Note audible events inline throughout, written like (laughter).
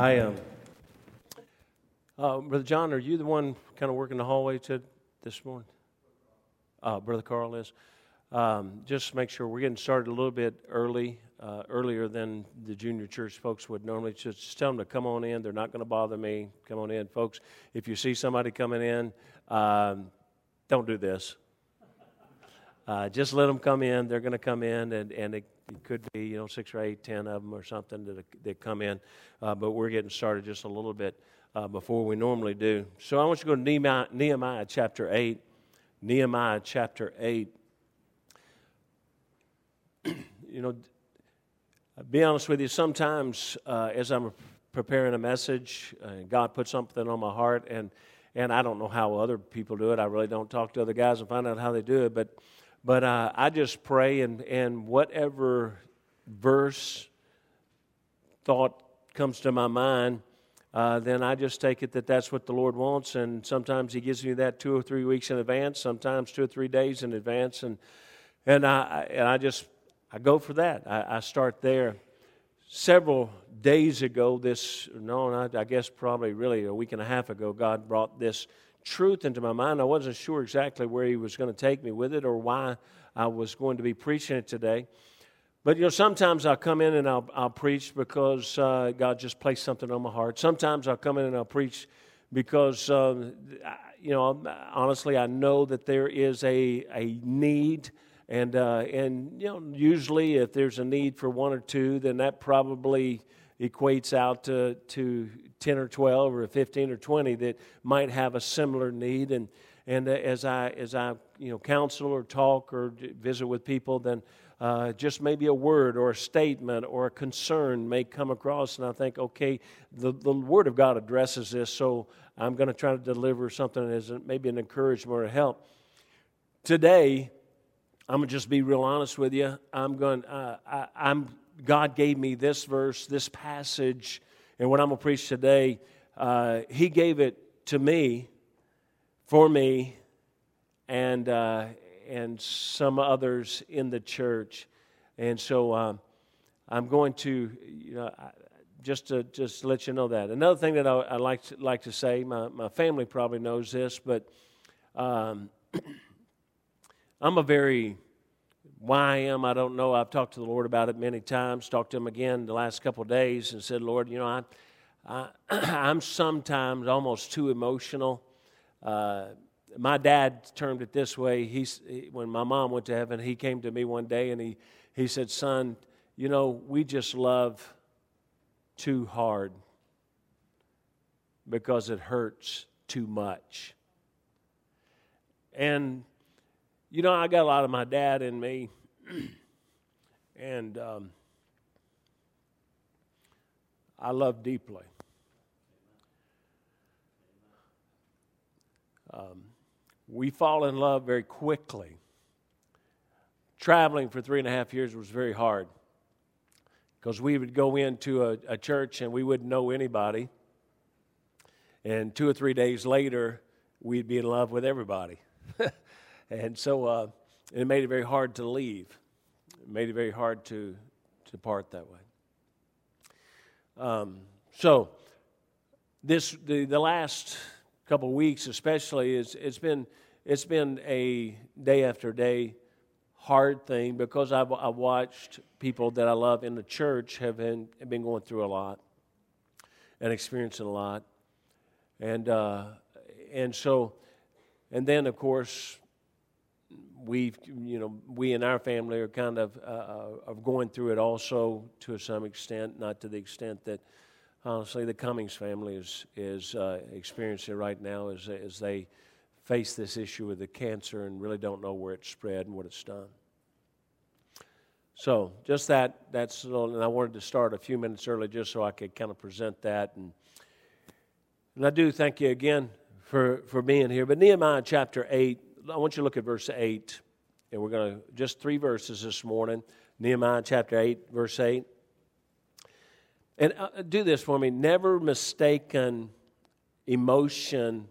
I um, uh, Brother John, are you the one kind of working the hallway to this morning? Uh, Brother Carl is. Um, just make sure we're getting started a little bit early, uh, earlier than the junior church folks would normally. Just, just tell them to come on in. They're not going to bother me. Come on in, folks. If you see somebody coming in, um, don't do this. Uh, just let them come in. They're going to come in, and, and it, it, could be you know six or eight, ten of them or something that that come in. Uh, but we're getting started just a little bit uh, before we normally do. So I want you to go to Nehemiah, Nehemiah chapter 8. Nehemiah chapter 8. (clears throat) you know, be honest with you, sometimes uh, as I'm preparing a message, uh, God puts something on my heart, and, and I don't know how other people do it. I really don't talk to other guys and find out how they do it, but, but uh, I just pray, and, and whatever verse, thought comes to my mind, uh, then I just take it that that's what the Lord wants. And sometimes He gives me that two or three weeks in advance, sometimes two or three days in advance. And, and, I, and I just I go for that. I, I start there. Several days ago, this, no, I guess probably really a week and a half ago, God brought this truth into my mind. I wasn't sure exactly where He was going to take me with it or why I was going to be preaching it today. But you know, sometimes I'll come in and I'll, I'll preach because uh, God just placed something on my heart. Sometimes I'll come in and I'll preach because, uh, you know, honestly, I know that there is a, a need. And, uh, and, you know, usually if there's a need for one or two, then that probably equates out to, to 10 or 12 or 15 or 20 that might have a similar need. And, and as, I, as I, you know, counsel or talk or visit with people, then uh, just maybe a word or a statement or a concern may come across, and I think, okay, the, the Word of God addresses this, so I'm going to try to deliver something as maybe an encouragement or a help. Today, I'm going to just be real honest with you. I'm going, uh, I, I'm, God gave me this verse, this passage, and what I'm going to preach today, uh, He gave it to me, for me, and uh, and some others in the church. And so um, I'm going to, you know, just to just let you know that. Another thing that I, I like to, like to say, my, my family probably knows this, but um, (clears throat) I'm a very why I am, I don't know. I've talked to the Lord about it many times. Talked to Him again the last couple of days, and said, Lord, you know, I, I (clears throat) I'm sometimes almost too emotional. Uh, my dad termed it this way. He's, when my mom went to heaven, he came to me one day and he, he said, Son, you know, we just love too hard because it hurts too much. And, you know, I got a lot of my dad in me. (clears throat) and um, I love deeply. Um, we fall in love very quickly. Traveling for three and a half years was very hard because we would go into a, a, church and we wouldn't know anybody. And two or three days later, we'd be in love with everybody. (laughs) and so uh, it made it very hard to leave. It made it very hard to, to part that way. Um, so, this the, the last couple of weeks, especially, is it's been it's been a day after day hard thing because I've, I've watched people that I love in the church have been, have been going through a lot and experiencing a lot. And, uh, and so, and then of course, we, you know, we in our family are kind of, uh, of going through it also to some extent, not to the extent that honestly the Cummings family is, is uh, experiencing right now as, as they face this issue with the cancer and really don't know where it's spread and what it's done. So, just that, that's, little, and I wanted to start a few minutes early just so I could kind of present that. And, and I do thank you again for, for being here. But Nehemiah chapter 8, I want you to look at verse 8. And we're going to, just three verses this morning. Nehemiah chapter 8, verse 8. And uh, do this for me. Never mistaken emotion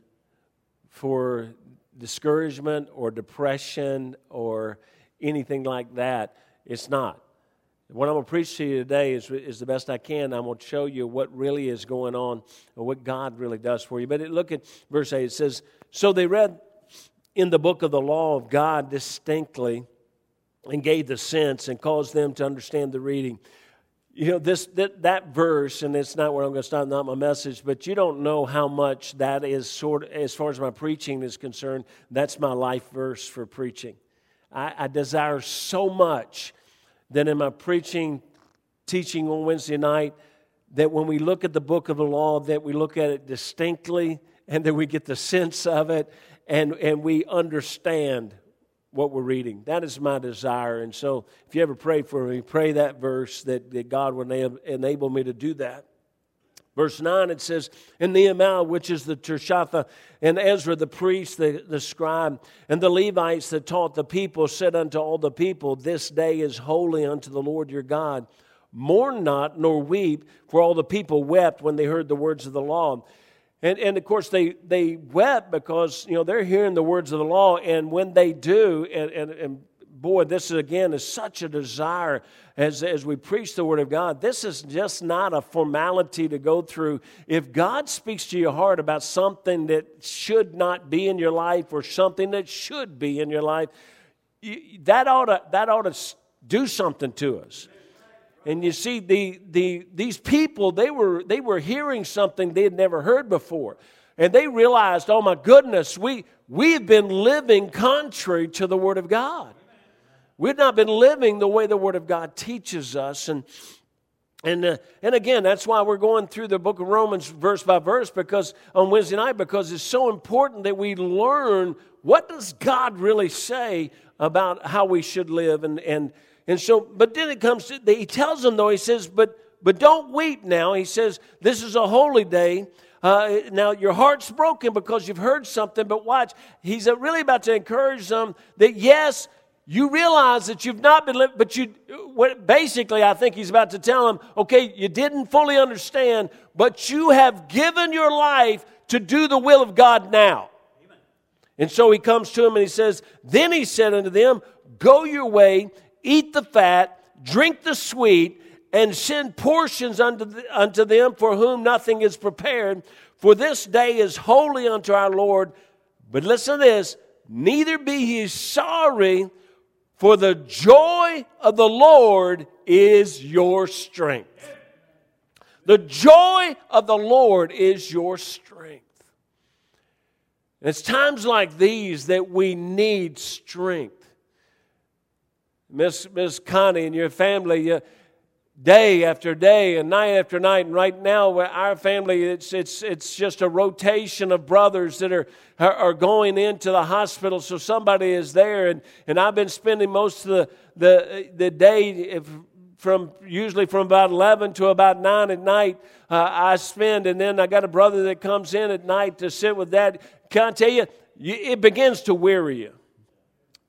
for discouragement or depression or anything like that. It's not. What I'm going to preach to you today is, is the best I can. I'm going to show you what really is going on or what God really does for you. But it, look at verse 8. It says, So they read in the book of the law of God distinctly and gave the sense and caused them to understand the reading. You know, this that, that verse, and it's not where I'm going to stop, not my message, but you don't know how much that is sort of, as far as my preaching is concerned, that's my life verse for preaching. I, I desire so much that in my preaching, teaching on Wednesday night, that when we look at the book of the law, that we look at it distinctly and that we get the sense of it and, and we understand what we're reading. That is my desire. And so if you ever pray for me, pray that verse that, that God will enable me to do that. Verse 9, it says, And Nehemiah, which is the Tirshatha, and Ezra the priest, the, the scribe, and the Levites that taught the people, said unto all the people, This day is holy unto the Lord your God. Mourn not, nor weep, for all the people wept when they heard the words of the law. And, and of course, they, they wept because, you know, they're hearing the words of the law. And when they do, and, and, and boy, this is, again is such a desire as, as we preach the Word of God. This is just not a formality to go through. If God speaks to your heart about something that should not be in your life or something that should be in your life, that ought to, that ought to do something to us. And you see, the, the, these people, they were, they were hearing something they had never heard before. And they realized, oh my goodness, we, we've been living contrary to the Word of God. We've not been living the way the Word of God teaches us. And, and, uh, and again, that's why we're going through the book of Romans verse by verse because on Wednesday night, because it's so important that we learn what does God really say about how we should live and, and, and so, but then it comes to, he tells them though, he says, but, but don't weep now. He says, this is a holy day. Uh, now, your heart's broken because you've heard something, but watch, he's really about to encourage them that yes, you realize that you've not been but you, what, basically, I think he's about to tell them, okay, you didn't fully understand, but you have given your life to do the will of God now. Amen. And so he comes to him and he says, Then he said unto them, Go your way eat the fat, drink the sweet, and send portions unto, the, unto them for whom nothing is prepared. For this day is holy unto our Lord. But listen to this neither be ye sorry, for the joy of the Lord is your strength. The joy of the Lord is your strength. And it's times like these that we need strength. Miss, Miss Connie and your family, uh, day after day and night after night. And right now, our family, it's, it's, it's just a rotation of brothers that are, are going into the hospital. So somebody is there. And, and I've been spending most of the, the, the day from usually from about 11 to about 9 at night. Uh, I spend, and then I got a brother that comes in at night to sit with that. Can I tell you, it begins to weary you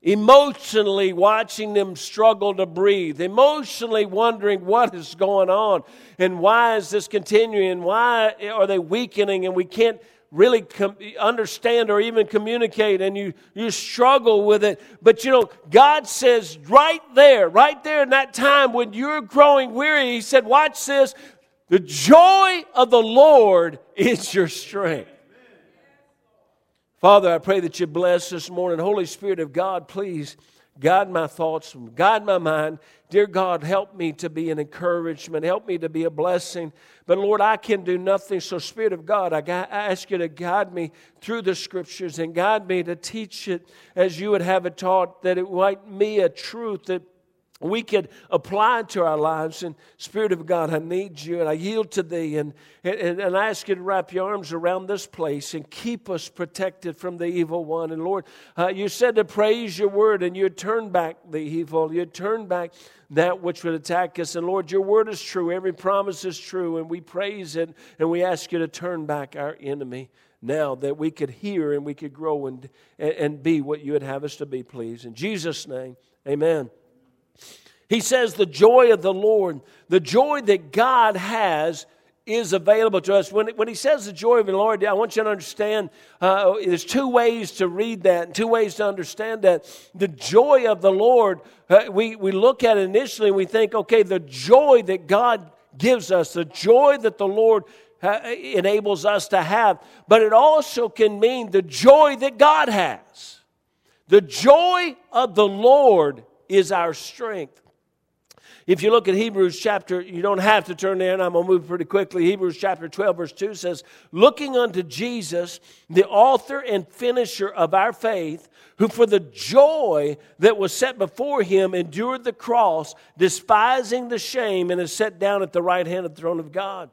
emotionally watching them struggle to breathe, emotionally wondering what is going on and why is this continuing, why are they weakening, and we can't really com- understand or even communicate and you, you struggle with it. But you know, God says right there, right there in that time when you're growing weary, He said, Watch this. The joy of the Lord is your strength. Father, I pray that you bless this morning. Holy Spirit of God, please guide my thoughts, guide my mind. Dear God, help me to be an encouragement, help me to be a blessing. But Lord, I can do nothing. So, Spirit of God, I ask you to guide me through the scriptures and guide me to teach it as you would have it taught, that it might be a truth that we could apply to our lives. And Spirit of God, I need you and I yield to thee and, and, and I ask you to wrap your arms around this place and keep us protected from the evil one. And Lord, uh, you said to praise your word and you turn back the evil, you turn back that which would attack us. And Lord, your word is true, every promise is true, and we praise it and we ask you to turn back our enemy now that we could hear and we could grow and, and be what you would have us to be, please. In Jesus' name, amen. He says, the joy of the Lord, the joy that God has is available to us. When, when he says the joy of the Lord, I want you to understand uh, there's two ways to read that and two ways to understand that. The joy of the Lord, uh, we, we look at it initially and we think, okay, the joy that God gives us, the joy that the Lord uh, enables us to have, but it also can mean the joy that God has. The joy of the Lord is our strength. If you look at Hebrews chapter, you don't have to turn there, and I'm going to move pretty quickly. Hebrews chapter 12, verse 2 says, Looking unto Jesus, the author and finisher of our faith, who for the joy that was set before him endured the cross, despising the shame, and is set down at the right hand of the throne of God.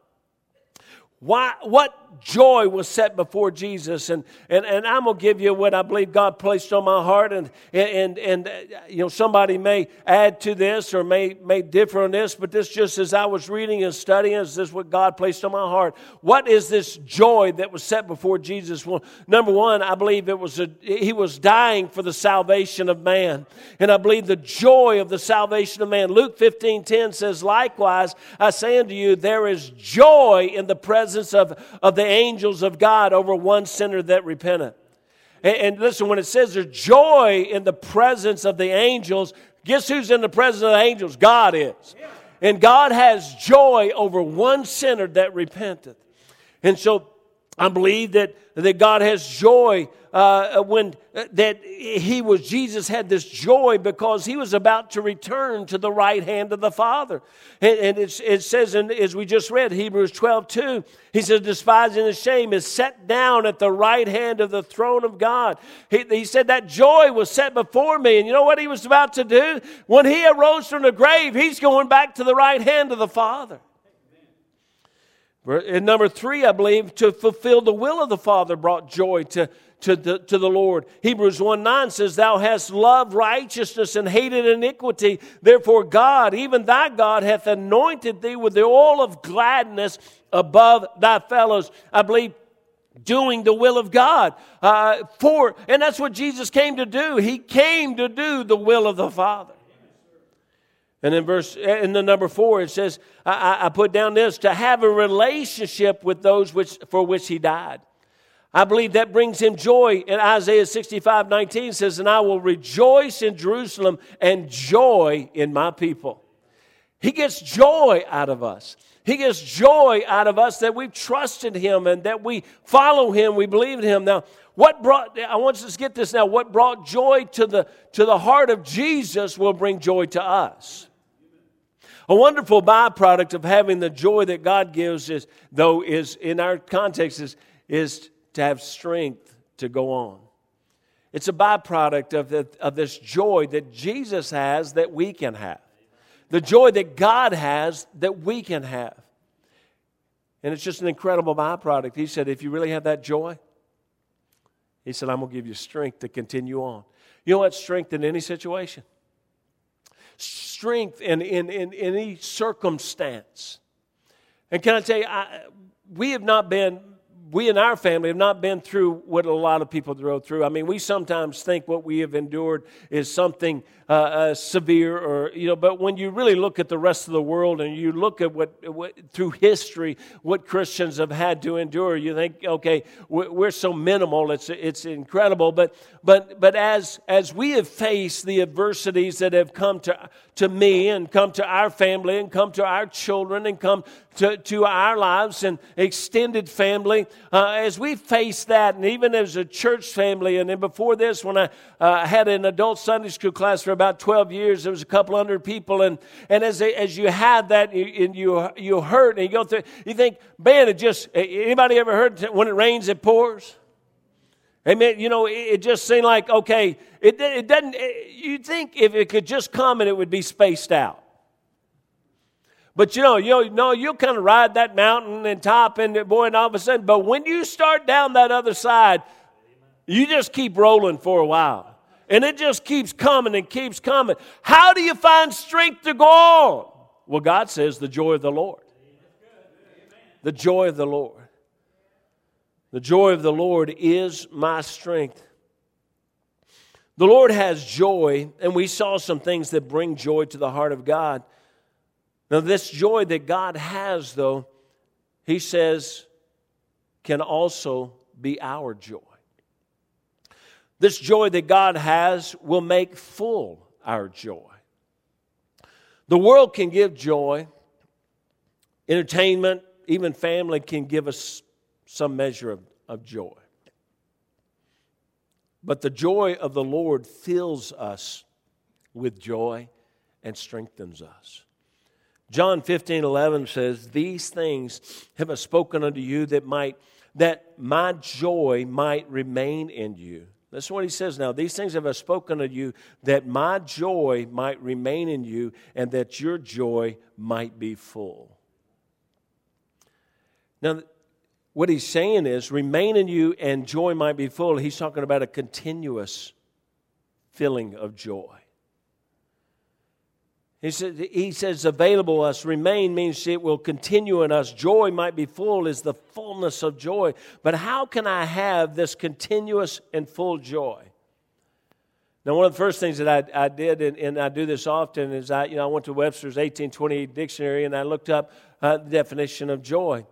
Why, what joy was set before Jesus? And, and, and I'm going to give you what I believe God placed on my heart. And, and, and, uh, you know, somebody may add to this or may, may differ on this, but this just as I was reading and studying, is this what God placed on my heart? What is this joy that was set before Jesus? Well, number one, I believe it was a, he was dying for the salvation of man. And I believe the joy of the salvation of man. Luke 15 10 says, Likewise, I say unto you, there is joy in the presence presence of, of the angels of God over one sinner that repenteth. And, and listen, when it says there's joy in the presence of the angels, guess who's in the presence of the angels? God is. And God has joy over one sinner that repenteth. And so I believe that, that God has joy uh, when uh, that he was Jesus had this joy because he was about to return to the right hand of the Father. And, and it says, in, as we just read, Hebrews 12 2, he says, despising the shame is set down at the right hand of the throne of God. He, he said that joy was set before me. And you know what he was about to do? When he arose from the grave, he's going back to the right hand of the Father. And number three, I believe, to fulfill the will of the Father brought joy to, to, the, to the Lord. Hebrews 1 9 says, Thou hast loved righteousness and hated iniquity. Therefore, God, even thy God, hath anointed thee with the oil of gladness above thy fellows. I believe doing the will of God uh, for, and that's what Jesus came to do. He came to do the will of the Father. And in verse, in the number four, it says, I, I put down this to have a relationship with those which, for which he died. I believe that brings him joy. And Isaiah 65 19 says, And I will rejoice in Jerusalem and joy in my people. He gets joy out of us. He gets joy out of us that we've trusted him and that we follow him, we believe in him. Now, what brought, I want us to get this now, what brought joy to the, to the heart of Jesus will bring joy to us. A wonderful byproduct of having the joy that God gives is, though, is in our context, is, is to have strength to go on. It's a byproduct of, the, of this joy that Jesus has that we can have. The joy that God has that we can have. And it's just an incredible byproduct. He said, if you really have that joy, he said, I'm going to give you strength to continue on. You know what? Strength in any situation strength in, in, in, any circumstance. And can I tell you, I, we have not been we in our family have not been through what a lot of people go through. I mean, we sometimes think what we have endured is something uh, uh, severe, or you know. But when you really look at the rest of the world and you look at what, what through history, what Christians have had to endure, you think, okay, we're, we're so minimal. It's it's incredible. But but but as as we have faced the adversities that have come to to me and come to our family and come to our children and come to, to our lives and extended family. Uh, as we face that, and even as a church family, and then before this, when I uh, had an adult Sunday school class for about 12 years, there was a couple hundred people, and, and as, as you had that, you, you, you hurt, and you go through, you think, man, it just, anybody ever heard when it rains, it pours? Amen. You know, it just seemed like, okay, it, it doesn't, you'd think if it could just come and it would be spaced out. But you know, you know, you'll kind of ride that mountain and top and boy, and all of a sudden, but when you start down that other side, you just keep rolling for a while. And it just keeps coming and keeps coming. How do you find strength to go on? Well, God says the joy of the Lord. The joy of the Lord. The joy of the Lord is my strength. The Lord has joy, and we saw some things that bring joy to the heart of God. Now, this joy that God has, though, he says, can also be our joy. This joy that God has will make full our joy. The world can give joy, entertainment, even family can give us some measure of, of joy. But the joy of the Lord fills us with joy and strengthens us. John 15, 11 says, These things have I spoken unto you that might that my joy might remain in you. That's what he says now. These things have I spoken to you that my joy might remain in you and that your joy might be full. Now, what he's saying is remain in you and joy might be full. He's talking about a continuous feeling of joy. He says, he says, available us. Remain means it will continue in us. Joy might be full, is the fullness of joy. But how can I have this continuous and full joy? Now, one of the first things that I, I did, and, and, I do this often, is I, you know, I went to Webster's 1828 dictionary and I looked up uh, the definition of joy.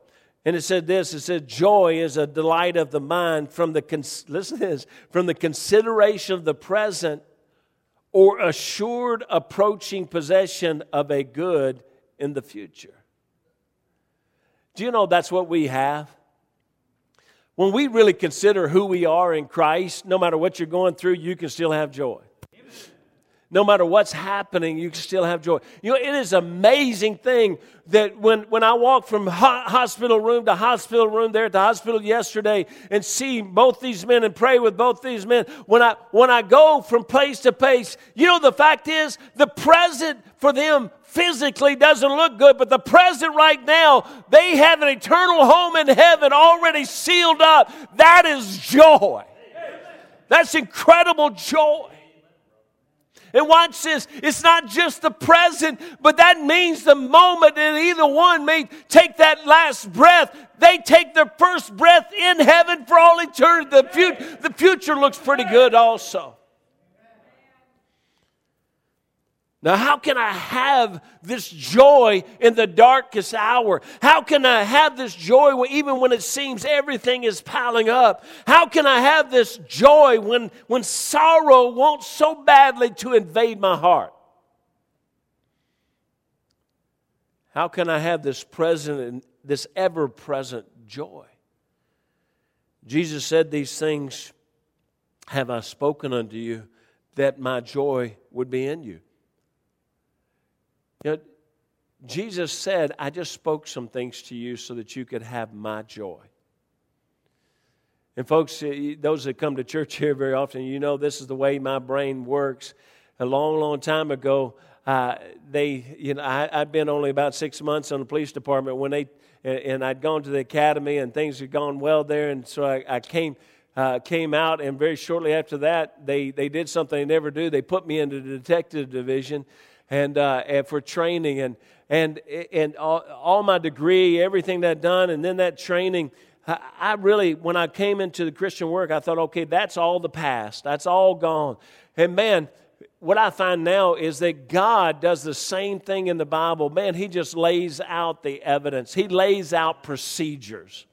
And it said this it said, Joy is a delight of the mind from the, listen this, from the consideration of the present or assured approaching possession of a good in the future. Do you know that's what we have? When we really consider who we are in Christ, no matter what you're going through, you can still have joy. No matter what's happening, you can still have joy. You know, it is an amazing thing that when, when I walk from ho- hospital room to hospital room there at the hospital yesterday and see both these men and pray with both these men, when I, when I go from place to place, you know, the fact is the present for them physically doesn't look good, but the present right now, they have an eternal home in heaven already sealed up. That is joy. That's incredible joy. And watch this. It's not just the present, but that means the moment that either one may take that last breath. They take their first breath in heaven for all eternity. The, future, the future looks pretty good also. Now, how can I have this joy in the darkest hour? How can I have this joy even when it seems everything is piling up? How can I have this joy when, when sorrow wants so badly to invade my heart? How can I have this present, this ever present joy? Jesus said, These things have I spoken unto you, that my joy would be in you. You know, Jesus said, I just spoke some things to you so that you could have my joy. And, folks, those that come to church (laughs) here very often, you know this is the way my brain works. A long, long time ago, uh, they, you know, I, had been only about six months on the police department when they, and I'd gone to the academy and things had gone well there. And so I, I came, uh, came out, and very shortly after that, they, they did something they never do. They put me into the detective division and, uh, and for training and, and, and all, all, my degree, everything that I'd done, and then that training. I, really, when I came into the Christian work, I thought, okay, that's all the past. That's all gone. And man, what I find now is that God does the same thing in the Bible. Man, He just lays out the evidence, He lays out procedures.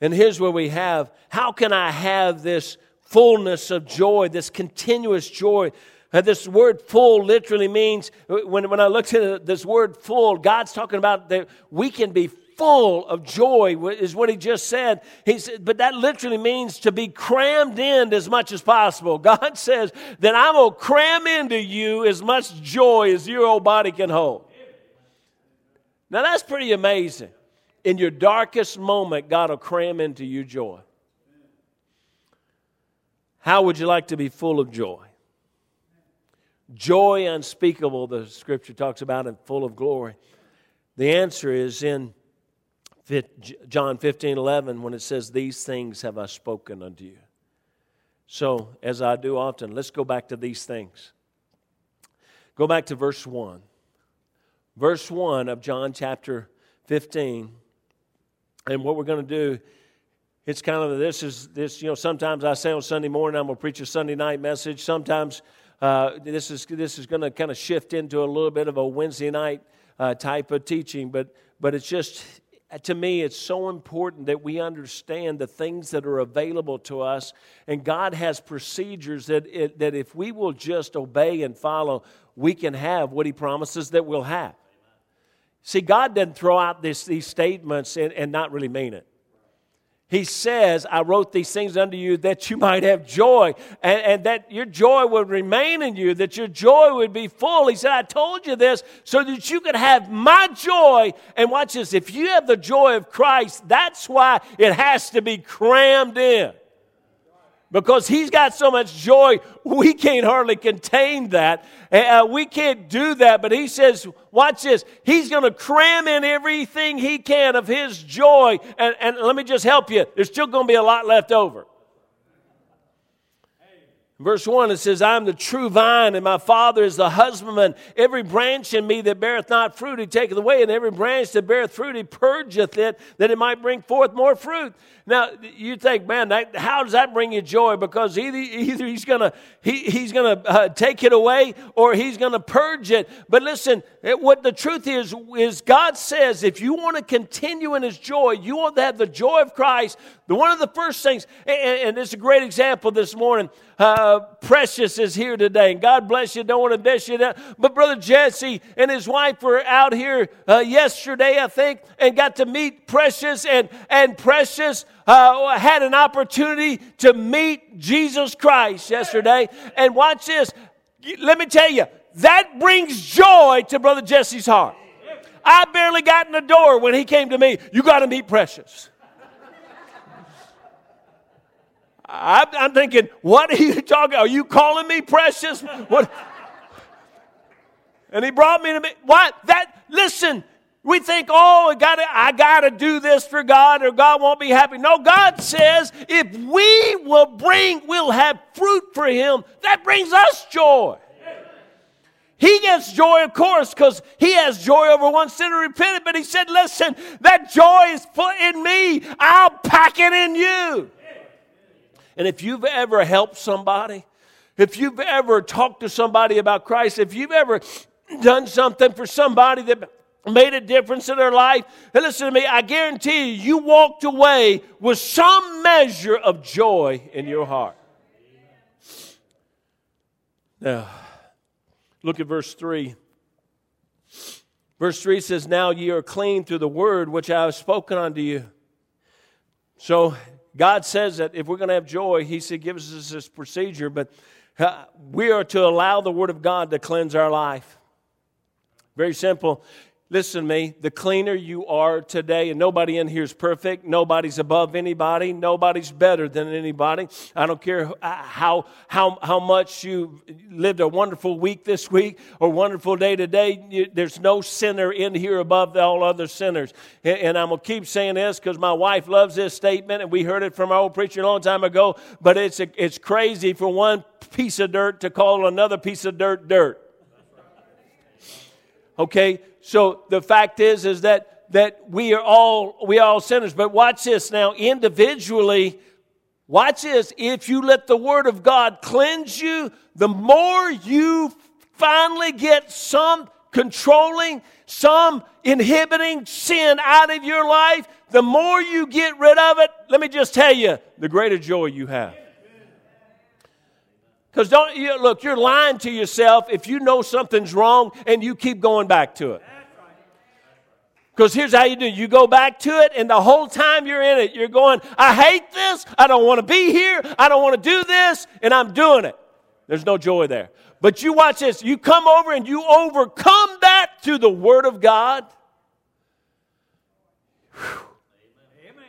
And here's where we have how can I have this fullness of joy, this continuous joy? Uh, this word full literally means, uh, when, when I looked at this word full, God's talking about that we can be full of joy, is what he just said. He said, but that literally means to be crammed in as much as possible. (laughs) God says that I will cram into you as much joy as your old body can hold. Now that's pretty amazing. In your darkest moment, God will cram into you joy. How would you like to be full of joy? Joy unspeakable, the scripture talks about, and full of glory? The answer is in John 15 11 when it says, These things have I spoken unto you. So, as I do often, let's go back to these things. Go back to verse 1. Verse 1 of John chapter 15. And what we're going to do, it's kind of this is this, you know, sometimes I say on Sunday morning I'm going to preach a Sunday night message. Sometimes uh, this is, this is going to kind of shift into a little bit of a Wednesday night uh, type of teaching, but, but it's just, to me, it's so important that we understand the things that are available to us. And God has procedures that, it, that if we will just obey and follow, we can have what He promises that we'll have. See, God doesn't throw out this, these statements and, and not really mean it. He says, I wrote these things unto you that you (laughs) might have joy and, and, that your joy would remain in you, that your joy would be full. He said, I told you this so that you could have my joy. And watch this if you have the joy of Christ, that's why it has to be crammed in because he's got so much joy, we can't hardly contain that. Uh, we can't do that, but he says, watch this, he's going to cram in everything he can of his joy. And, and let me just help you, there's still going to be a lot left over. Verse 1, it says, I am the true vine, and my Father is the husbandman. Every branch in me that beareth not fruit, he taketh away, and every branch that beareth fruit, he purgeth it, that it might bring forth more fruit. Now, you think, man, that, how does that bring you joy? Because either, either he's going to he, he's gonna uh, take it away or he's going to purge it. But listen, it, what the truth is, is God says if you want to continue in his joy, you want to have the joy of Christ, the, one of the first things, and, and it's a great example this morning. Uh, Precious is here today, and God bless you. Don't want to dish you down. But Brother Jesse and his wife were out here uh, yesterday, I think, and got to meet Precious, and, and Precious uh, had an opportunity to meet Jesus Christ yesterday. And watch this. Let me tell you, that brings joy to Brother Jesse's heart. I barely got in the door when he came to me. You got to meet Precious. I'm thinking, what are you talking? Are you calling me precious? What? And he brought me to me. What? That listen, we think, oh, I gotta, I gotta do this for God or God won't be happy. No, God says if we will bring, we'll have fruit for Him, that brings us joy. He gets joy, of course, because he has joy over one sinner repented. But he said, Listen, that joy is put in me. I'll pack it in you. And if you've ever helped somebody, if you've ever talked to somebody about Christ, if you've ever done something for somebody that made a difference in their life. Listen to me, I guarantee you, you walked away with some measure of joy in your heart. Now, look at verse 3. Verse 3 says, Now ye are clean through the word which I have spoken unto you. So, God says that if we're going to have joy, He said, gives us this procedure, but uh, we are to allow the Word of God to cleanse our life. Very simple. Listen to me, the cleaner you are today, and nobody in here is perfect. Nobody's above anybody. Nobody's better than anybody. I don't care uh, how, how, how much you lived a wonderful week this week or wonderful day today. there's no sinner in here above all other sinners. And, and I'm going to keep saying this because my wife loves this statement, and we heard it from our old preacher a long time ago. But it's, a, it's crazy for one piece of dirt to call another piece of dirt dirt. Okay? So the fact is, is that, that we are all, we are all sinners. But watch this now, individually, watch this. If you let the Word of God cleanse you, the more you finally get some controlling, some inhibiting sin out of your life, the more you get rid of it, let me just tell you, the greater joy you have. Because don't you look, you're lying to yourself if you know something's wrong and you keep going back to it. Because here's how you do you go back to it, and the whole time you're in it, you're going, I hate this. I don't want to be here. I don't want to do this, and I'm doing it. There's no joy there. But you watch this. You come over and you overcome that through the Word of God. Amen.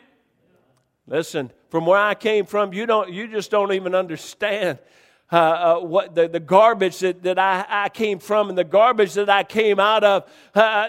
Listen, from where I came from, you don't you just don't even understand uh, uh, what the, the garbage that, that I, I came from and the garbage that I came out of. Uh,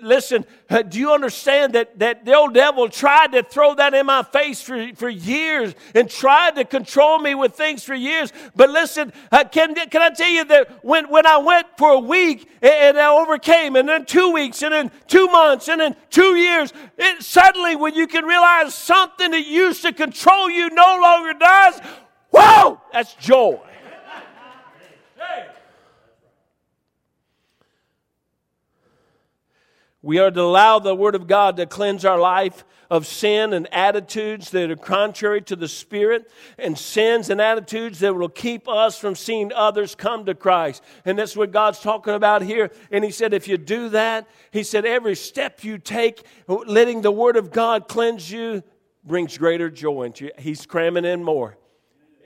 listen, uh, do you understand that, that the old devil tried to throw that in my face for, for years and tried to control me with things for years? But listen, uh, can, can I tell you that when, when I went for a week and, and I overcame, and then two weeks, and then two months, and then two years, it, suddenly when you can realize something that used to control you no longer does, whoa, that's joy. We are to allow the Word of God to cleanse our life of sin and attitudes that are contrary to the Spirit, and sins and attitudes that will keep us from seeing others come to Christ. And that's what God's talking about here. And He said, if you do that, He said, every step you take, letting the Word of God cleanse you, brings greater joy into you. He's cramming in more.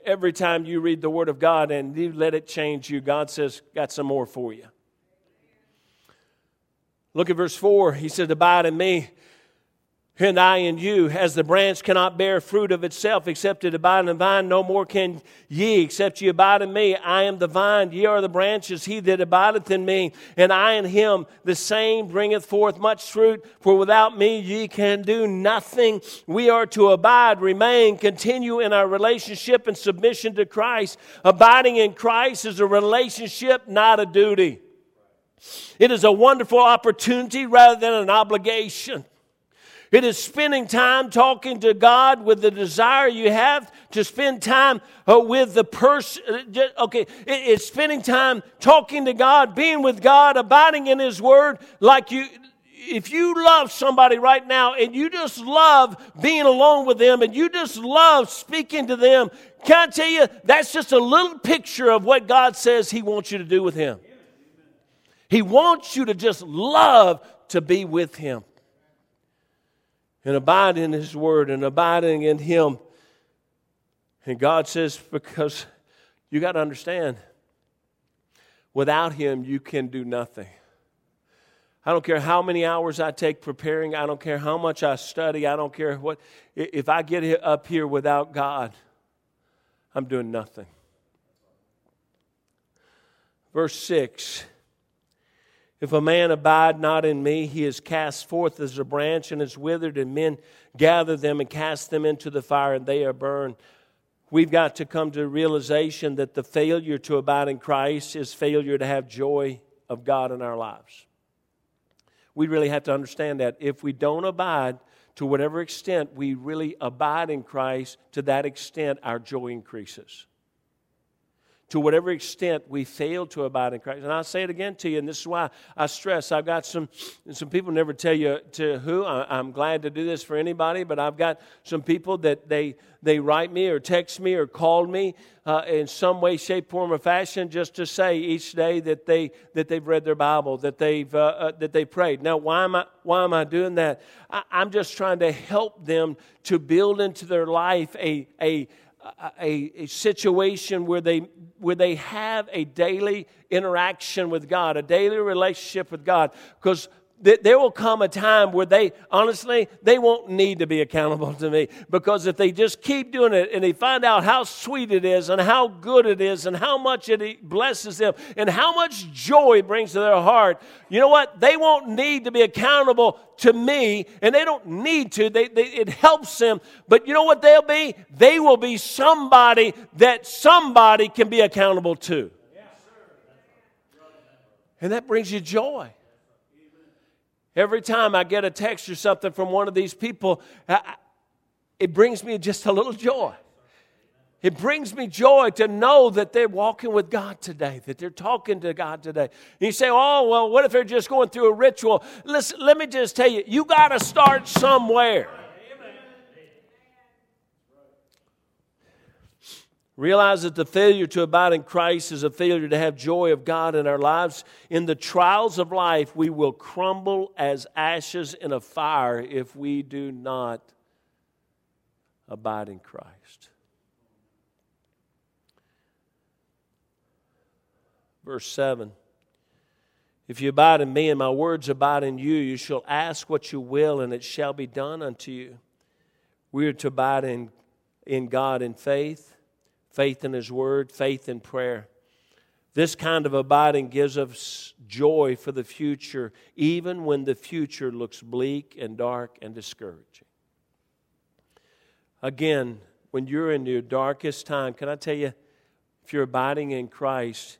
Every time you read the Word of God and you let it change you, God says, got some more for you. Look at verse 4. He said, Abide in me, and I in you. As the branch cannot bear fruit of itself except it abide in the vine, no more can ye except ye abide in me. I am the vine, ye are the branches. He that abideth in me, and I in him, the same bringeth forth much fruit. For without me ye can do nothing. We are to abide, remain, continue in our relationship and submission to Christ. Abiding in Christ is a relationship, not a duty. It is a wonderful opportunity rather than an obligation. It is spending time talking to God with the desire you have to spend time uh, with the person. Uh, okay, it's spending time talking to God, being with God, abiding in His Word. Like you, if you love somebody right now and you just love being alone with them and you just love speaking to them, can I tell you, that's just a little picture of what God says He wants you to do with Him. He wants you to just love to be with Him and abide in His Word and abiding in Him. And God says, because you got to understand, without Him, you can do nothing. I don't care how many hours I take preparing. I don't care how much I study. I don't care what. If I get up here without God, I'm doing nothing. Verse 6 if a man abide not in me, he is cast forth as a branch and is withered, and men gather them and cast them into the fire, and they are burned. We've got to come to realization that the failure to abide in Christ is failure to have joy of God in our lives. We really have to understand that. If we don't abide to whatever extent we really abide in Christ, to that extent our joy increases to whatever extent we fail to abide in Christ. And I'll say it again to you, and this is why I stress. I've got some, some people never tell you to who. I, am glad to do this for anybody, but I've got some people that they, they write me or text me or call me uh, in some way, shape, form, or fashion just to say each day that, they, that they've read their Bible, that they've, uh, uh, that they prayed. Now, why am I, why am I doing that? I, I'm just trying to help them to build into their life a, a, a, a, situation where they, where they have a daily interaction with God, a daily relationship with God. Because there will come a time where they honestly they won't need to be accountable to me because if they just keep doing it and they find out how sweet it is and how good it is and how much it blesses them and how much joy it brings to their heart you know what? They won't need to be accountable to me and they don't need to. They, they, it helps them. But you know what they'll be? They will be somebody that somebody can be accountable to. And that brings you joy Every time I get a text or something from one of these people, I, it brings me just a little joy. It brings me joy to know that they're walking with God today, that they're talking to God today. And you say, oh, well, what if they're just going through a ritual? Listen, let me just tell you, you got to start somewhere. Realize that the failure to abide in Christ is a failure to have joy of God in our lives. In the trials of life, we will crumble as ashes in a fire if we do not abide in Christ. Verse 7 If you abide in me and my words abide in you, you shall ask what you will, and it shall be done unto you. We are to abide in, in God in faith faith in His Word, faith in prayer. This kind of abiding gives us joy for the future, even when the future looks bleak and dark and discouraging. Again, when you're in your darkest time, can I tell you, if you're abiding in Christ,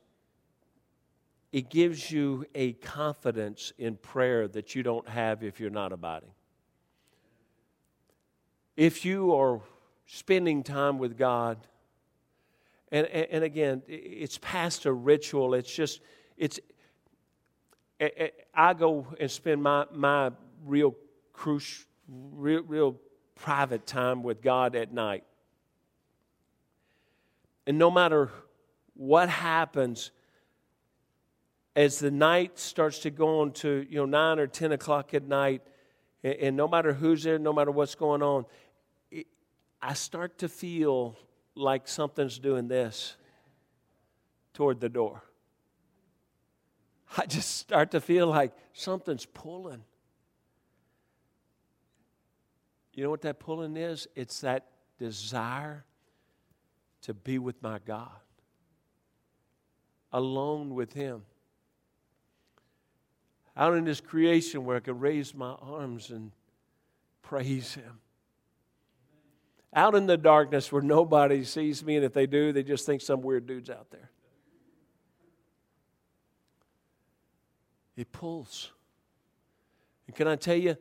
it gives you a confidence in prayer that you don't have if you're not abiding. If you are spending time with God, and, and, and again, it's past a ritual. It's just, it's, I go and spend my, my real, crucial, real, real private time with God at night. And no matter what happens, as the night starts to go on to you know nine or ten o'clock at night, and, and no matter who's there, no matter what's going on, it, I start to feel like something's doing this toward the door. I just start to feel like something's pulling. You know what that pulling is? It's that desire to be with my God, alone with Him. Out in this creation where I can raise my arms and praise Him. Out in the darkness where nobody sees me, and if they do, they just think some weird dude's out there. It pulls. And can I tell you,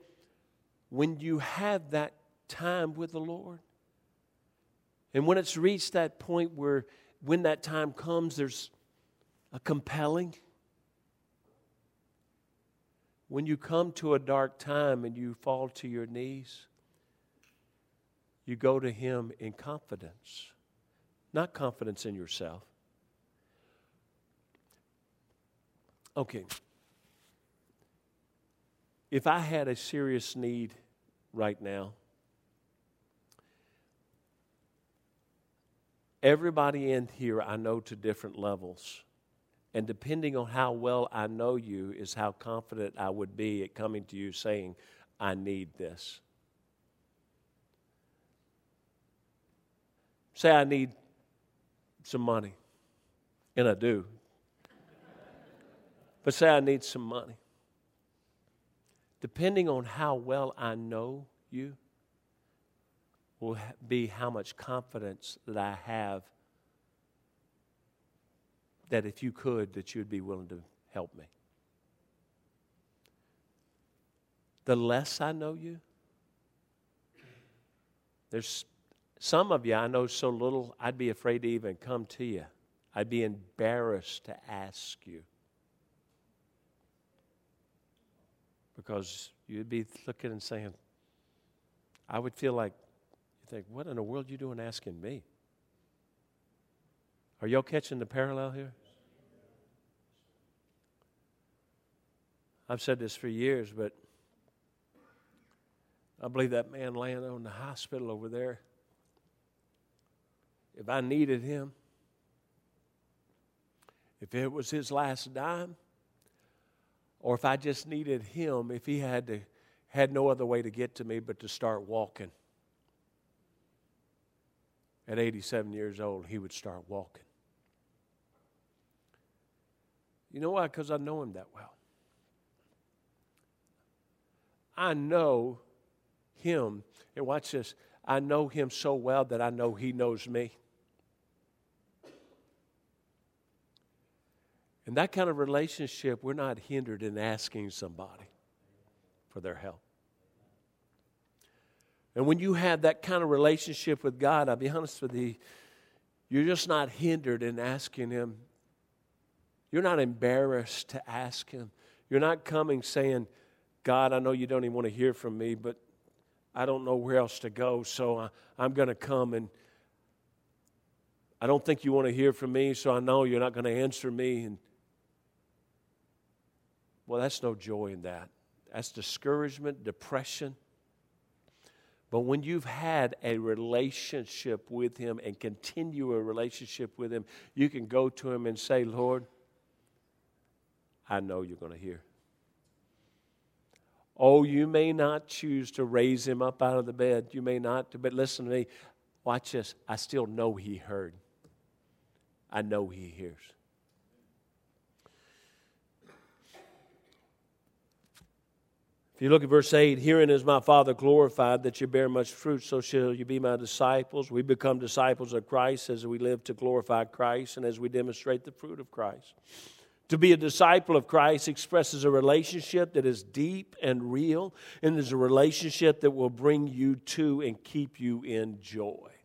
when you have that time with the Lord, and when it's reached that point where, when that time comes, there's a compelling. When you come to a dark time and you fall to your knees, you go to Him in confidence, not confidence in yourself. Okay. If I had a serious need right now, Everybody in here I know to different levels. And depending on how well I know you, is how confident I would be at coming to you saying, I need this. Say, I need some money. And I do. But say, I need some money. Depending on how well I know you, will be how much confidence that I have that if you could, that you'd be willing to help me. The less I know you, there's some of you I know so little, I'd be afraid to even come to you. I'd be embarrassed to ask you. Because you'd be looking and saying, I would feel like you think, what in the world are you doing asking me? Are y'all catching the parallel here? I've said this for years, but I believe that man laying on the hospital over there, if I needed him, if it was his last dime, or if I just needed him, if he had to had no other way to get to me but to start walking at 87 years old, he would start walking. You know why? Because I know him that well. I know him, and watch this I know him so well that I know he knows me. And that kind of relationship, we're not hindered in asking somebody for their help. And when you have that kind of relationship with God, I'll be honest with you, you're just not hindered in asking Him. You're not embarrassed to ask Him. You're not coming saying, God, I know you don't even want to hear from me, but I don't know where else to go, so I, I'm going to come and I don't think you want to hear from me, so I know you're not going to answer me. And well, that's no joy in that. That's discouragement, depression. But when you've had a relationship with Him and continue a relationship with Him, you can go to Him and say, Lord, I know you're going to hear. Oh, you may not choose to raise him up out of the bed. You may not, but listen to me. Watch this. I still know he heard. I know he hears. If you look at verse 8, herein is my Father glorified that you bear much fruit, so shall you be my disciples. We become disciples of Christ as we live to glorify Christ and as we demonstrate the fruit of Christ. To be a disciple of Christ expresses a relationship that is deep and real, and is a relationship that will bring you to and keep you in joy.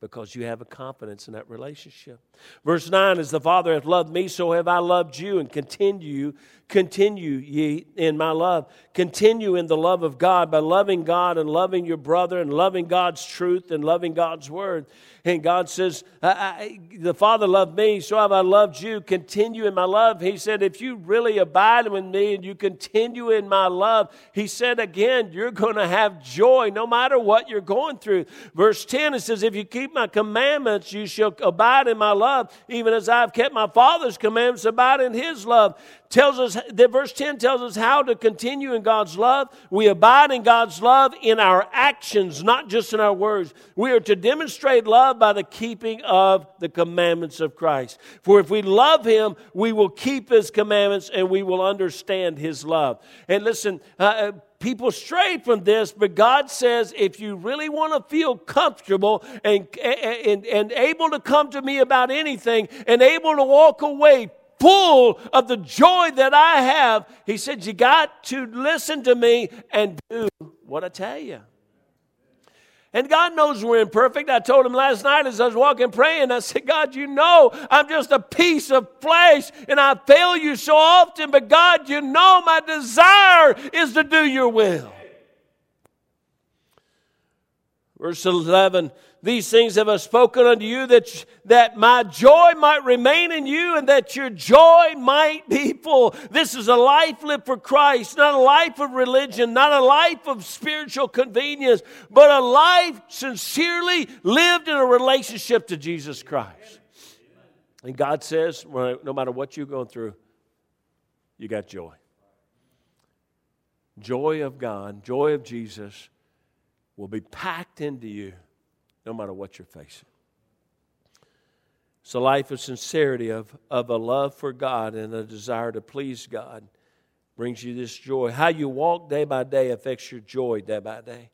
Because you have a confidence in that relationship. Verse 9 is the Father hath loved me, so have I loved you, and continue, continue ye in my love. Continue in the love of God by loving God and loving your brother and loving God's truth and loving God's word. And God says, I, I, The Father loved me, so have I loved you. Continue in my love. He said, If you really abide with me and you continue in my love, He said again, you're going to have joy no matter what you're going through. Verse 10, it says, If you keep my commandments, you shall abide in my love, even as I've kept my Father's commandments, abide in His love tells us that verse 10 tells us how to continue in God's love. We abide in God's love in our actions, not just in our words. We are to demonstrate love by the keeping of the commandments of Christ. For if we love Him, we will keep His commandments and we will understand His love. And listen, uh, uh people stray from this, but God says if you really want to feel comfortable and, and, and able to come to me about anything and able to walk away full of the joy that I have, he said, You got to listen to me and do what I tell you. And God knows we're imperfect. I told him last night as I was walking praying, I said, God, you know I'm just a piece of flesh and I fail you so often, but God, you know my desire is to do your will. Verse 11 These things have I spoken unto you that, that my joy might remain in you and that your joy might be full. This is a life lived for Christ, not a life of religion, not a life of spiritual convenience, but a life sincerely lived in a relationship to Jesus Christ. And God says, no matter what you're going through, you got joy. Joy of God, joy of Jesus will be packed into you no matter what you're facing. It's a life of sincerity, of, of a love for God and a desire to please God brings you this joy. How you walk day by day affects your joy day by day.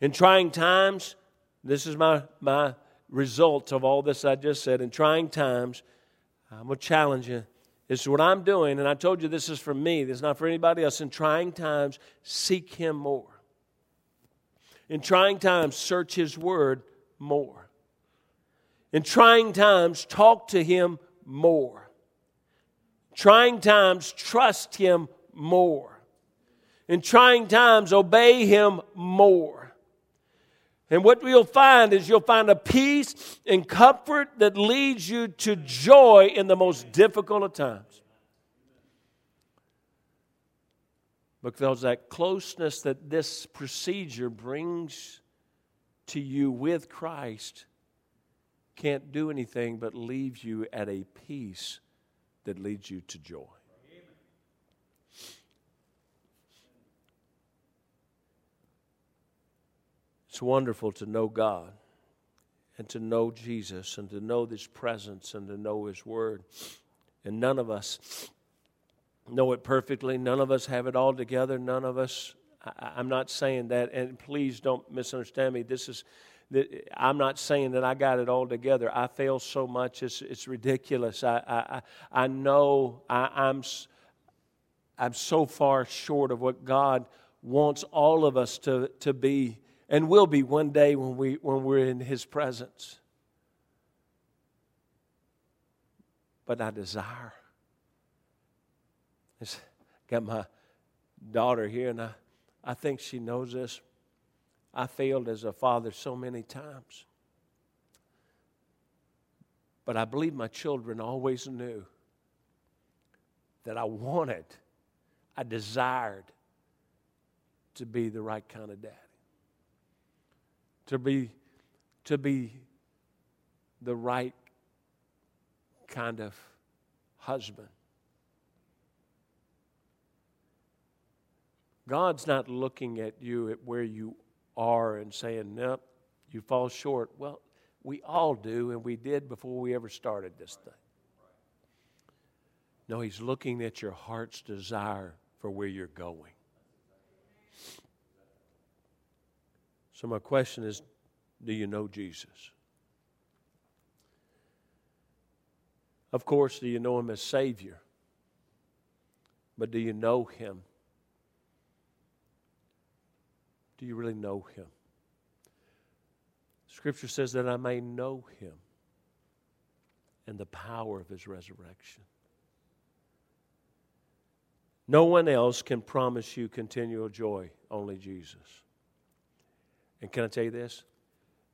In trying times, this is my, my result of all this I just said. In trying times, I'm going to challenge you. This is what I'm doing, and I told you this is for me. This is not for anybody else. In trying times, seek Him more. In trying times, search His Word more. In trying times, talk to Him more. Trying times, trust Him more. In trying times, obey Him more. And what you'll find is you'll find a peace and comfort that leads you to joy in the most difficult of times. Because that closeness that this procedure brings to you with Christ can't do anything but leave you at a peace that leads you to joy. It's wonderful to know God and to know Jesus and to know His presence and to know His Word. And none of us know it perfectly. None of us have it all together. None of us, I, am not saying that, and please don't misunderstand me. This is, I'm not saying that I got it all together. I fail so much, it's, it's ridiculous. I, I, I know I, I'm, I'm so far short of what God wants all of us to, to be and will be one day when, we, when we're in His presence. But I desire I got my daughter here, and I, I think she knows this. I failed as a father so many times. But I believe my children always knew that I wanted, I desired to be the right kind of daddy. To be, to be the right kind of husband. God's not looking at you at where you are and saying, nope, you fall short. Well, we all do, and we did before we ever started this thing. No, He's looking at your heart's desire for where you're going. So, my question is do you know Jesus? Of course, do you know Him as Savior? But do you know Him do you really know Him? Scripture says that I may know him and the power of his resurrection. No one else can promise you continual joy, only Jesus. And can I tell you this?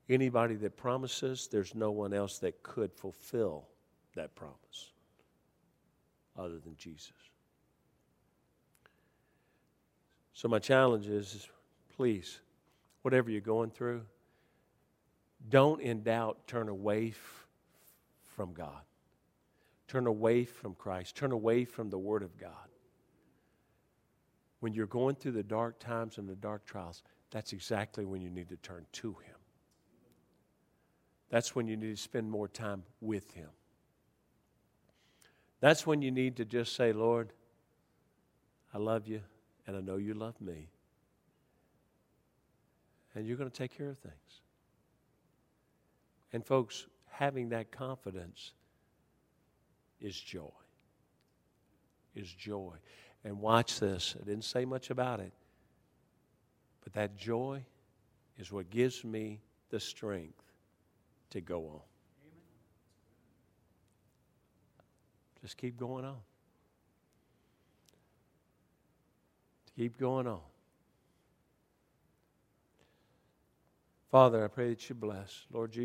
Anybody that promises, there's no one else that could fulfill that promise other than Jesus. So, my challenge is please, whatever you're going through, don't in doubt turn away f- from God. Turn away from Christ. Turn away from the Word of God. When you're going through the dark times and the dark trials, that's exactly when you need to turn to Him. That's when you need to spend more time with Him. That's when you need to just say, Lord, I love you, and I know you love me. And you're going to take care of things. And, folks, having that confidence is joy. Is joy. And watch this. I didn't say much about it. But that joy is what gives me the strength to go on. Just keep going on. Keep going on. Father, I pray that you bless. Lord Jesus.